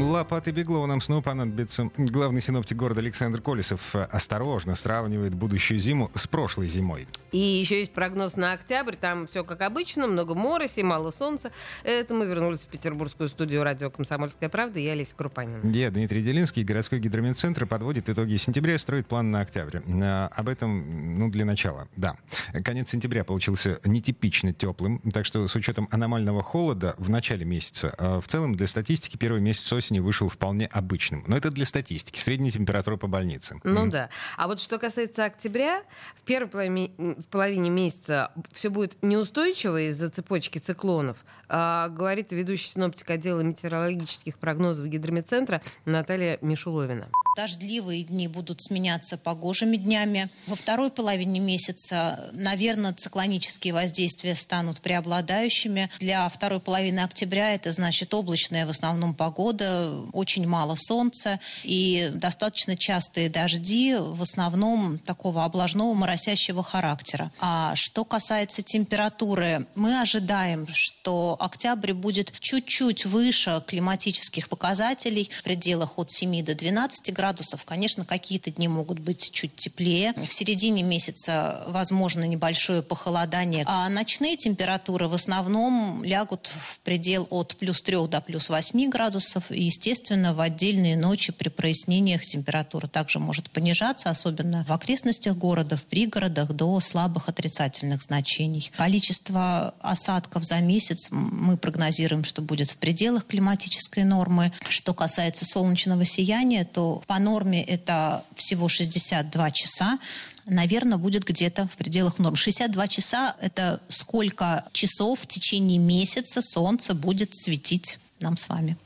Лопаты Беглова нам снова понадобится. Главный синоптик города Александр Колесов осторожно сравнивает будущую зиму с прошлой зимой. И еще есть прогноз на октябрь. Там все как обычно, много мороси, мало солнца. Это мы вернулись в петербургскую студию радио «Комсомольская правда». Я Олеся Крупанина. Я Дмитрий Делинский. Городской гидрометцентр подводит итоги сентября и строит план на октябрь. А, об этом, ну, для начала. Да. Конец сентября получился нетипично теплым, так что с учетом аномального холода в начале месяца, а в целом для статистики первый месяц осени осени вышел вполне обычным. Но это для статистики. Средняя температура по больнице. Ну mm. да. А вот что касается октября, в первой половине, в половине месяца все будет неустойчиво из-за цепочки циклонов, а, говорит ведущий синоптик отдела метеорологических прогнозов гидрометцентра Наталья Мишуловина. Дождливые дни будут сменяться погожими днями. Во второй половине месяца, наверное, циклонические воздействия станут преобладающими. Для второй половины октября это значит облачная в основном погода, очень мало солнца и достаточно частые дожди, в основном такого облажного моросящего характера. А что касается температуры, мы ожидаем, что октябрь будет чуть-чуть выше климатических показателей в пределах от 7 до 12 градусов градусов. Конечно, какие-то дни могут быть чуть теплее. В середине месяца возможно небольшое похолодание. А ночные температуры в основном лягут в предел от плюс 3 до плюс 8 градусов. И, естественно, в отдельные ночи при прояснениях температура также может понижаться, особенно в окрестностях города, в пригородах, до слабых отрицательных значений. Количество осадков за месяц мы прогнозируем, что будет в пределах климатической нормы. Что касается солнечного сияния, то по норме это всего 62 часа, наверное, будет где-то в пределах норм. 62 часа – это сколько часов в течение месяца солнце будет светить нам с вами.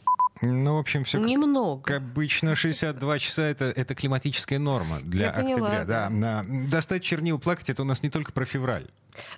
Ну, в общем, все Немного. Как, обычно, 62 часа это, это климатическая норма для Я октября. поняла, да. Да. Достать чернил, плакать это у нас не только про февраль.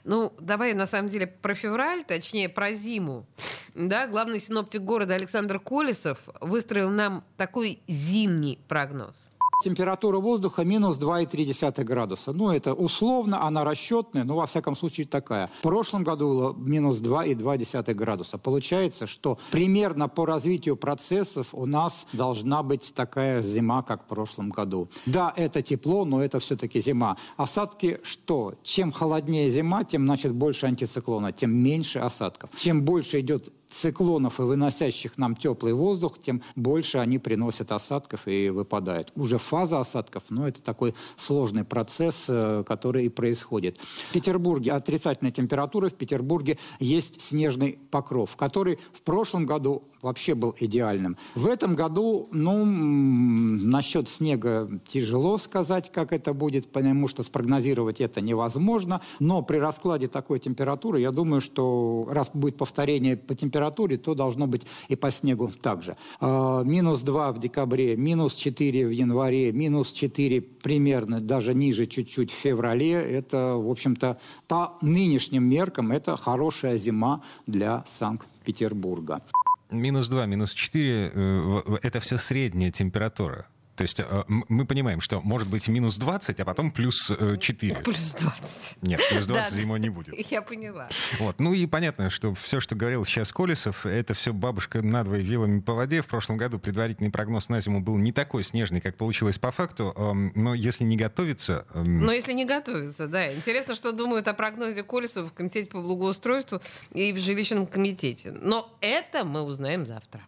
Ну, давай на самом деле про февраль, точнее про зиму. Да, главный синоптик города Александр Колесов выстроил нам такой зимний прогноз. Температура воздуха минус 2,3 градуса. Ну, это условно, она расчетная, но во всяком случае такая. В прошлом году было минус 2,2 градуса. Получается, что примерно по развитию процессов у нас должна быть такая зима, как в прошлом году. Да, это тепло, но это все-таки зима. Осадки что? Чем холоднее зима, тем, значит, больше антициклона, тем меньше осадков. Чем больше идет циклонов и выносящих нам теплый воздух, тем больше они приносят осадков и выпадают. Уже фаза осадков, но это такой сложный процесс, э, который и происходит. В Петербурге отрицательная температура, в Петербурге есть снежный покров, который в прошлом году вообще был идеальным. В этом году, ну, насчет снега тяжело сказать, как это будет, потому что спрогнозировать это невозможно, но при раскладе такой температуры, я думаю, что раз будет повторение по температуре, то должно быть и по снегу также. А, минус 2 в декабре, минус 4 в январе, минус 4 примерно, даже ниже чуть-чуть в феврале. Это, в общем-то, по нынешним меркам, это хорошая зима для Санкт-Петербурга. Минус 2, минус 4 э, – это все средняя температура. То есть э, мы понимаем, что может быть минус 20, а потом плюс 4. Э, плюс 20. Нет, плюс 20 да, зимой не будет. Я поняла. Вот. Ну и понятно, что все, что говорил сейчас Колесов, это все бабушка надвое вилами по воде. В прошлом году предварительный прогноз на зиму был не такой снежный, как получилось по факту. Эм, но если не готовиться... Эм, но если не готовиться, да. Интересно, что думают о прогнозе Колесова в Комитете по благоустройству и в жилищном комитете. Но это мы узнаем завтра.